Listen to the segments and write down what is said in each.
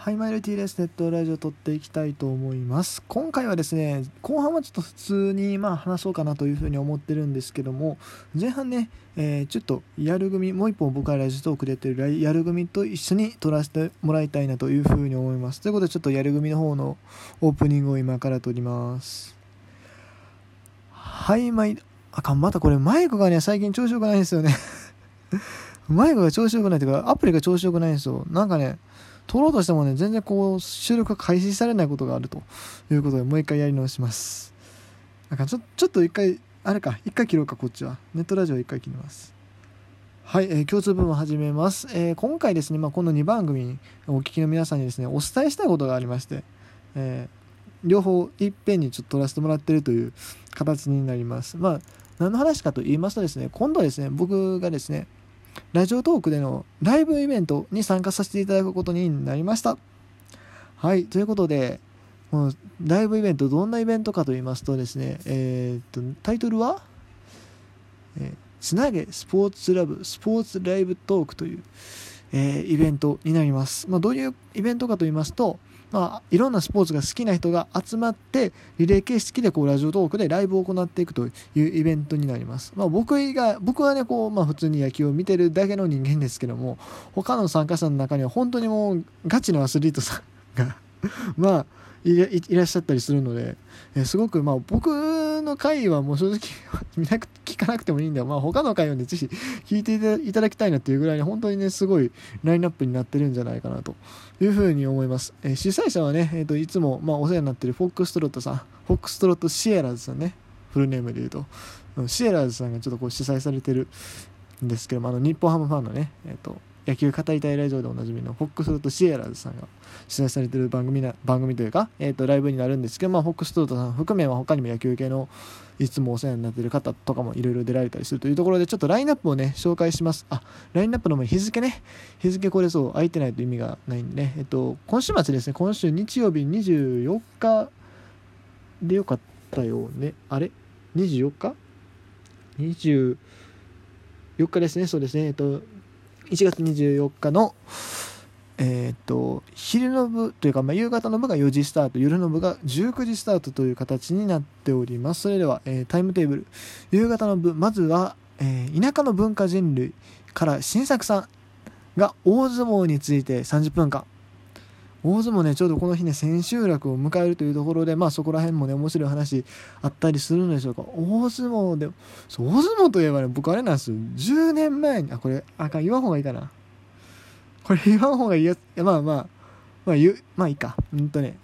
はい、マイルティーレスネットラジオ撮っていきたいと思います。今回はですね、後半はちょっと普通にまあ話そうかなというふうに思ってるんですけども、前半ね、えー、ちょっとやる組、もう一本僕がラジオトークでやってるやる組と一緒に撮らせてもらいたいなというふうに思います。ということで、ちょっとやる組の方のオープニングを今から撮ります。はい、マイ、あかん、またこれマイクがね、最近調子良くないんですよね マイクが調子良くないというか、アプリが調子良くないんですよ。なんかね、撮ろうとしてもね、全然こう、収録が開始されないことがあるということで、もう一回やり直します。なんかちょ、ちょっと一回、あれか、一回切ろうか、こっちは。ネットラジオ一回切ります。はい、えー、共通部分を始めます。えー、今回ですね、まあ、この2番組お聞きの皆さんにですね、お伝えしたいことがありまして、えー、両方いっぺんにちょっと撮らせてもらってるという形になります。まあ、何の話かと言いますとですね、今度はですね、僕がですね、ラジオトークでのライブイベントに参加させていただくことになりました。はい、ということで、もうライブイベント、どんなイベントかと言いますとですね、えー、っと、タイトルは、えー、つなげスポーツラブ、スポーツライブトークという、えー、イベントになります。まあ、どういうイベントかと言いますと、まあ、いろんなスポーツが好きな人が集まってリレー形式でこうラジオトークでライブを行っていくというイベントになります、まあ、僕が僕はねこう、まあ、普通に野球を見てるだけの人間ですけども他の参加者の中には本当にもうガチのアスリートさんが まあいらっしゃったりするので、えすごくまあ僕の回はもう正直 見なく聞かなくてもいいんだよ、まあ、他の回をねぜひ聞いていただきたいなっていうぐらいに本当にねすごいラインナップになってるんじゃないかなというふうに思います、えー、主催者はね、えーと、いつも、まあ、お世話になってるフォックストロットさん。フォックストロットシエラーズさんね。フルネームで言うと。シエラーズさんがちょっとこう主催されてるんですけどもあの日本ハムファンのね、えーと野球語りたいラジオでおなじみのフォックストロットシエラーズさんが出演されてる番組な番組というか、えーと、ライブになるんですけど、まあ、フォックストロットさん含めは他にも野球系のいつもお世話になってる方とかもいろいろ出られたりするというところでちょっとラインナップをね紹介します。あラインナップの日付ね。日付これそう空いてないと意味がないんでねえっと今週末ですね。今週日曜日24日でよかったよね。あれ？24日 ?24 日ですね。そうですね。えっと1月24日の、えー、っと昼の部というか、まあ、夕方の部が4時スタート夜の部が19時スタートという形になっております。それでは、えー、タイムテーブル。夕方の部まずは、えー、田舎の文化人類から新作さんが大相撲について30分間大相撲ねちょうどこの日ね千秋楽を迎えるというところでまあそこら辺もね面白い話あったりするんでしょうか。大相撲でそう大相撲といえばね僕あれなんですよ。10年前にあこれあかん言わん方がいいかな。これ言わん方がいいやつまあまあまあ言うまあいいか。うんとね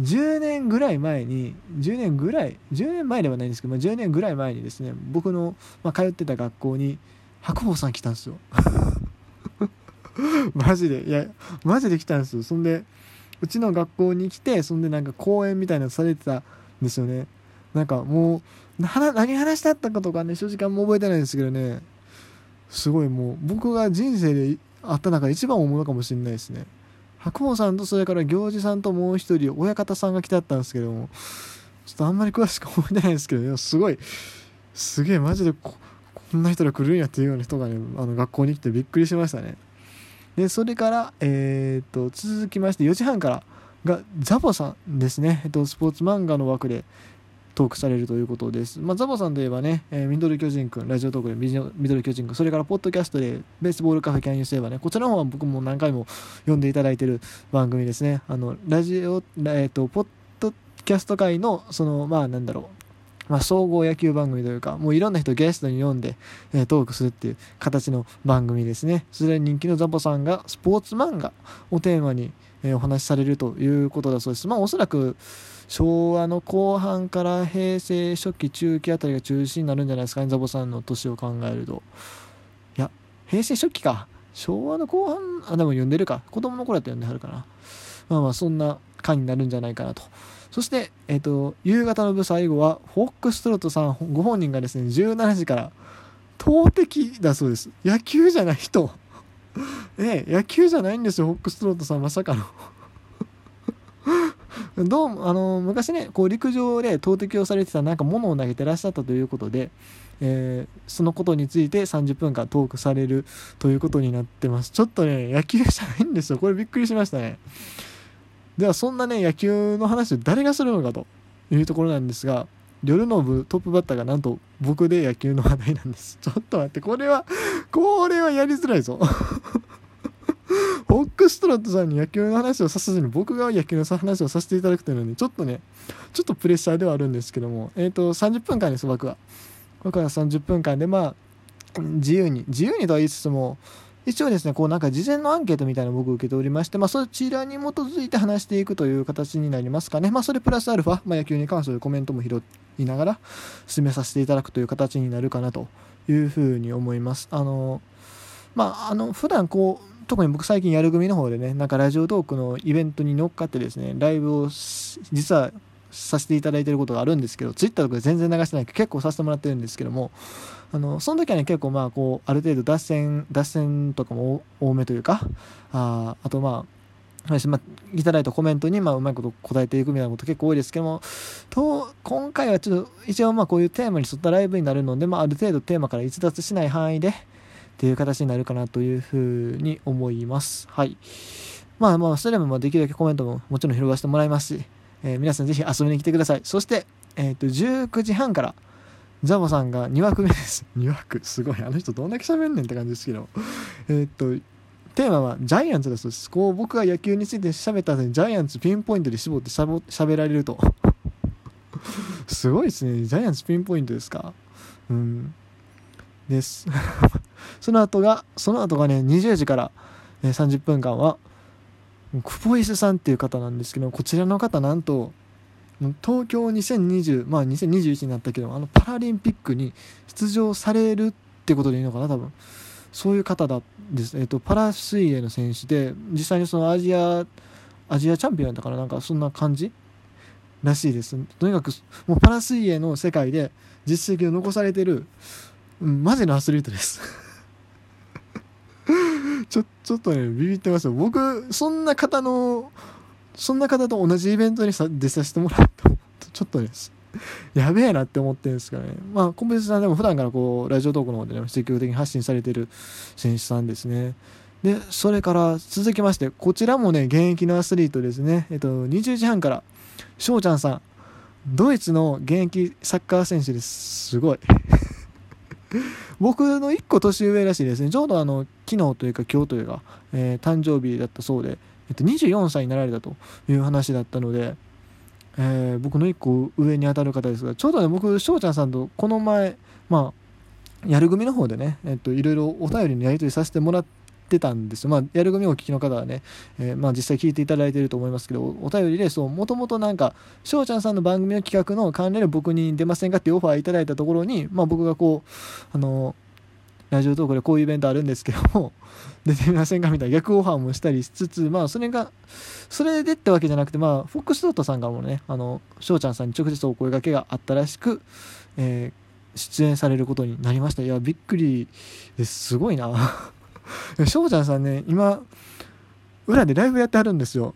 10年ぐらい前に10年ぐらい10年前ではないんですけど、まあ、10年ぐらい前にですね僕の、まあ、通ってた学校に白鵬さん来たんですよ。マジでいやマジで来たんですよ。そんでうちの学校に来てそんでなんか講演みたいなのされてたんですよね。なんかもう何話したったかとかね正直あんま覚えてないんですけどね。すごいもう僕が人生で会った中で一番思うかもしれないですね。白鵬さんとそれから行司さんともう一人親方さんが来てあったんですけどもちょっとあんまり詳しく覚えてないんですけど、ね、すごいすげえマジでこんな人が来るんやっていうような人がねあの学校に来てびっくりしましたね。でそれから、えーと、続きまして4時半からがザボさんですね、えっと、スポーツ漫画の枠でトークされるということです。まあ、ザボさんといえばね、えー、ミドル巨人くん、ラジオトークでミドル巨人くん、それからポッドキャストでベースボールカフェキャンユーすればね、こちらの方は僕も何回も読んでいただいてる番組ですね。あの、ラジオ、えっ、ー、と、ポッドキャスト界の、その、まあなんだろう、まあ、総合野球番組というか、もういろんな人ゲストに読んで、えー、トークするっていう形の番組ですね。それで人気のザボさんがスポーツ漫画をテーマに、えー、お話しされるということだそうです。まあ、おそらく昭和の後半から平成初期中期あたりが中心になるんじゃないですかね、ザボさんの年を考えると。いや、平成初期か。昭和の後半、あ、でも読んでるか。子供の頃やったら読んではるかな。まあまあ、そんな回になるんじゃないかなと。そして、えっ、ー、と、夕方の部最後は、フォックストロットさんご本人がですね、17時から、投擲だそうです。野球じゃない人。ええ、野球じゃないんですよ、フォックストロットさん、まさかの。どうも、あの、昔ね、こう、陸上で投擲をされてたなんか物を投げてらっしゃったということで、えー、そのことについて30分間トークされるということになってます。ちょっとね、野球じゃないんですよ。これびっくりしましたね。ではそんなね野球の話を誰がするのかというところなんですが夜の部トップバッターがなんと僕で野球の話題なんです。ちょっと待ってこれはこれはやりづらいぞ。フォックストロットさんに野球の話をさせずに僕が野球の話をさせていただくというのにちょっとねちょっとプレッシャーではあるんですけどもえっ、ー、と30分間です僕は。僕は30分間でまあ自由に自由にとは言いつつも一応ですね、こうなんか事前のアンケートみたいなのを僕受けておりまして、まあそちらに基づいて話していくという形になりますかね。まあそれプラスアルファ、まあ野球に関するコメントも拾いながら進めさせていただくという形になるかなというふうに思います。あの、まああの、普段こう、特に僕最近やる組の方でね、なんかラジオトークのイベントに乗っかってですね、ライブを実はさせていただいてることがあるんですけど、ツイッターとかで全然流してないけど、結構させてもらってるんですけども、あのその時はね結構まあこうある程度脱線脱線とかも多めというかああとまあまあ、いただいたコメントに、まあ、うまいこと答えていくみたいなこと結構多いですけども、と、今回はちょっと、一応まあこういうテーマに沿ったライブになるので、まあある程度テーマから逸脱しない範囲で、っていう形になるかなというふうに思います。はい。まあまあ、それでもまあできるだけコメントももちろん拾わせてもらいますし、えー、皆さんぜひ遊びに来てください。そして、えっ、ー、と、19時半から、ザボさんが2枠目です。2枠？すごい。あの人どんだけ喋んねんって感じですけど。えっと、テーマはジャイアンツだそうです。こう僕が野球について喋った後にジャイアンツピンポイントで絞ってしゃ喋られると。すごいですね。ジャイアンツピンポイントですか？うん。です。その後が、その後がね、20時から、え30分間は、クポイスさんっていう方なんですけど、こちらの方なんと、東京2020まあ2021になったけどあのパラリンピックに出場されるってことでいいのかな多分。そういう方だです、えっと、パラ水泳の選手で実際にそのアジアアジアチャンピオンだからなんかそんな感じらしいです。とにかくもうパラ水泳の世界で実績を残されてる、うん、マジのアスリートです。ちょちょっとねビビってますよ僕そんな方のそんな方と同じイベントにさ出させてもらうと、ちょっとね、やべえなって思ってるんですかね。まあ、コンペさんでも普段からこう、ラジオトークの方でね、積極的に発信されてる選手さんですね。で、それから続きまして、こちらもね、現役のアスリートですね。えっと、20時半から、翔ちゃんさん、ドイツの現役サッカー選手です。すごい。僕の1個年上らしいですね。ちょうどあの、昨日というか今日というか、えー、誕生日だったそうで、えっと、24歳になられたという話だったので、えー、僕の1個上にあたる方ですがちょうどね僕翔ちゃんさんとこの前まあやる組の方でね、えっと、いろいろお便りのやり取りさせてもらってたんですよ。まあ、やる組をお聞きの方はね、えー、まあ、実際聞いていただいてると思いますけど、お便りで、そう、もともとなんか、翔ちゃんさんの番組の企画の関連で僕に出ませんかっていうオファーいただいたところに、まあ、僕がこう、あのラジオトークでこういうイベントあるんですけども、出てみませんかみたいな逆オファーもしたりしつつ、まあ、それが、それでってわけじゃなくて、まあ、フォックスドットさんからもね、あの、翔ちゃんさんに直接お声がけがあったらしく、えー、出演されることになりました。いや、びっくりです。すごいな。翔ちゃんさんね、今、裏でライブやってはるんですよ。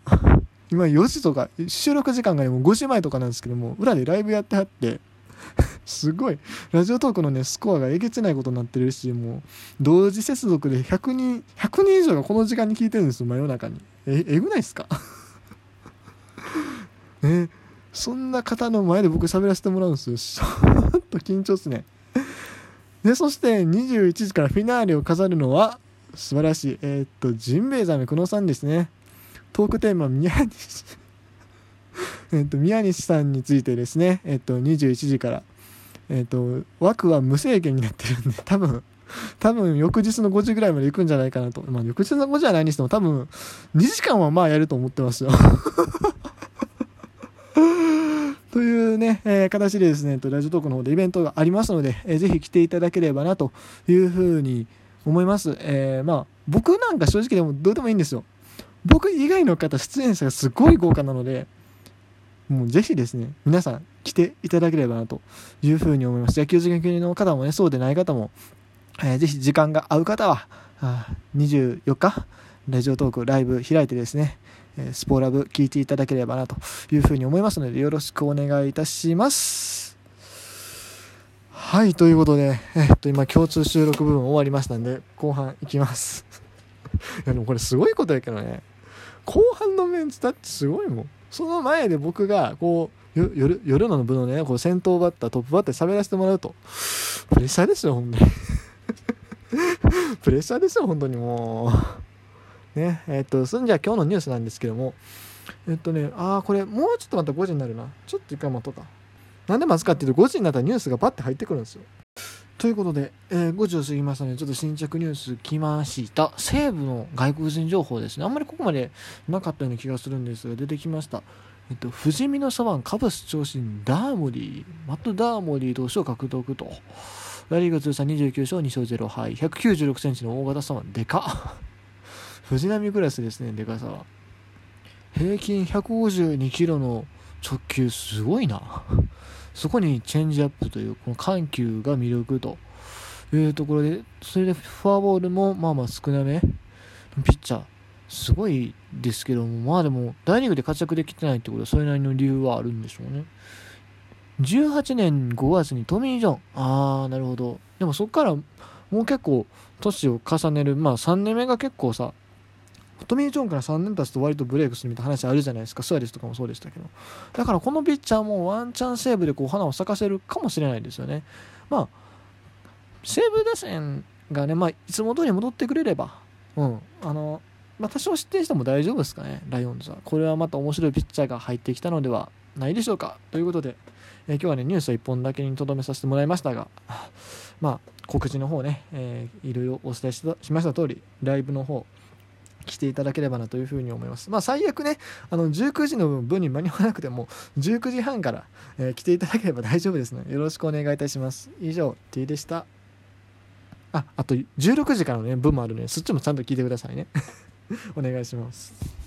今4時とか、収録時間がもう5時前とかなんですけども、裏でライブやってはって、すごい。ラジオトークのね、スコアがえげつないことになってるし、もう、同時接続で100人、100人以上がこの時間に聞いてるんですよ、真夜中に。え、えぐないっすか？ね、そんな方の前で僕喋らせてもらうんですよ。ちょっと緊張っすね。で、そして21時からフィナーレを飾るのは、素晴らしい。えー、っと、ジンベエザメ久野さんですね。トークテーマ、宮西。えっと、宮西さんについてですね、えっと、21時から、えっと、枠は無制限になってるんで、多分、多分翌日の5時ぐらいまで行くんじゃないかなと。まあ、翌日の5時はないにしても多分、2時間はまあやると思ってますよ。というね、えー、形でですね、ラジオトークの方でイベントがありますので、えー、ぜひ来ていただければなというふうに思います。えー、まあ、僕なんか正直でもどうでもいいんですよ。僕以外の方、出演者がすごい豪華なので、もうぜひですね、皆さん来ていただければなというふうに思います。野球好きの方もね、そうでない方も、えー、ぜひ時間が合う方は、あ24日、ラジオトークライブ開いてですね、えスポーラブ聞いていただければなというふうに思いますので、よろしくお願いいたします。はい、ということで、えっと、今、共通収録部分終わりましたんで、後半いきます。いや、でもこれすごいことやけどね。後半のメンツだってすごいもんその前で僕がこう夜夜の部のねこう先頭バッタートップバッター喋らせてもらうと。プレッシャーですよ本当に。プレッシャーですよ本当にもう。ねえっ、とそんじゃ今日のニュースなんですけども。えっとねああこれもうちょっとまた5時になるな。ちょっと一回待とうか。なんでまずかっていうと5時になったらニュースがバッて入ってくるんですよ。ということで、えー、5時を過ぎましたので、ちょっと新着ニュース来ました。西部の外国人情報ですね。あんまりここまでなかったような気がするんですが、出てきました。えっと、富士見の左腕、カブス長身、ダーモリー、マット・ダーモリー投手を獲得と。ラリーが通算29勝2勝0敗、196センチの大型左腕、でか 藤波クラスですね、でかさは。平均152キロの直球、すごいな。そこにチェンジアップというこの緩急が魅力というところでそれでフォアボールもまあまあ少なめ。ピッチャーすごいですけどもまあでも大リーグで活躍できてないってことはそれなりの理由はあるんでしょうね。18年5月にトミー・ジョン。ああなるほど。でもそっからもう結構年を重ねる。まあ3年目が結構さトミー・ジョンから3年経つと割とブレイクするみたいな話あるじゃないですか。スアレスとかもそうでしたけど。だからこのピッチャーもワンチャンセーブでこう花を咲かせるかもしれないですよね。まあ西武打線がね、まあ、いつも通り戻ってくれれば。うん。あのまあ、多少失点しても大丈夫ですかね、ライオンズは。これはまた面白いピッチャーが入ってきたのではないでしょうか。ということで、えー、今日はね、ニュースを1本だけにとどめさせてもらいましたが、まあ、告知の方ね、えー、いろいろお伝えしました通り、ライブの方、来ていただければなというふうに思います。まあ最悪ね、あの19時の分に間に合わなくても、19時半から、えー、来ていただければ大丈夫ですの、ね、で、よろしくお願いいたします。以上、T でした。あ、あと16時からのね、分もあるので、そっちもちゃんと聞いてくださいね。お願いします。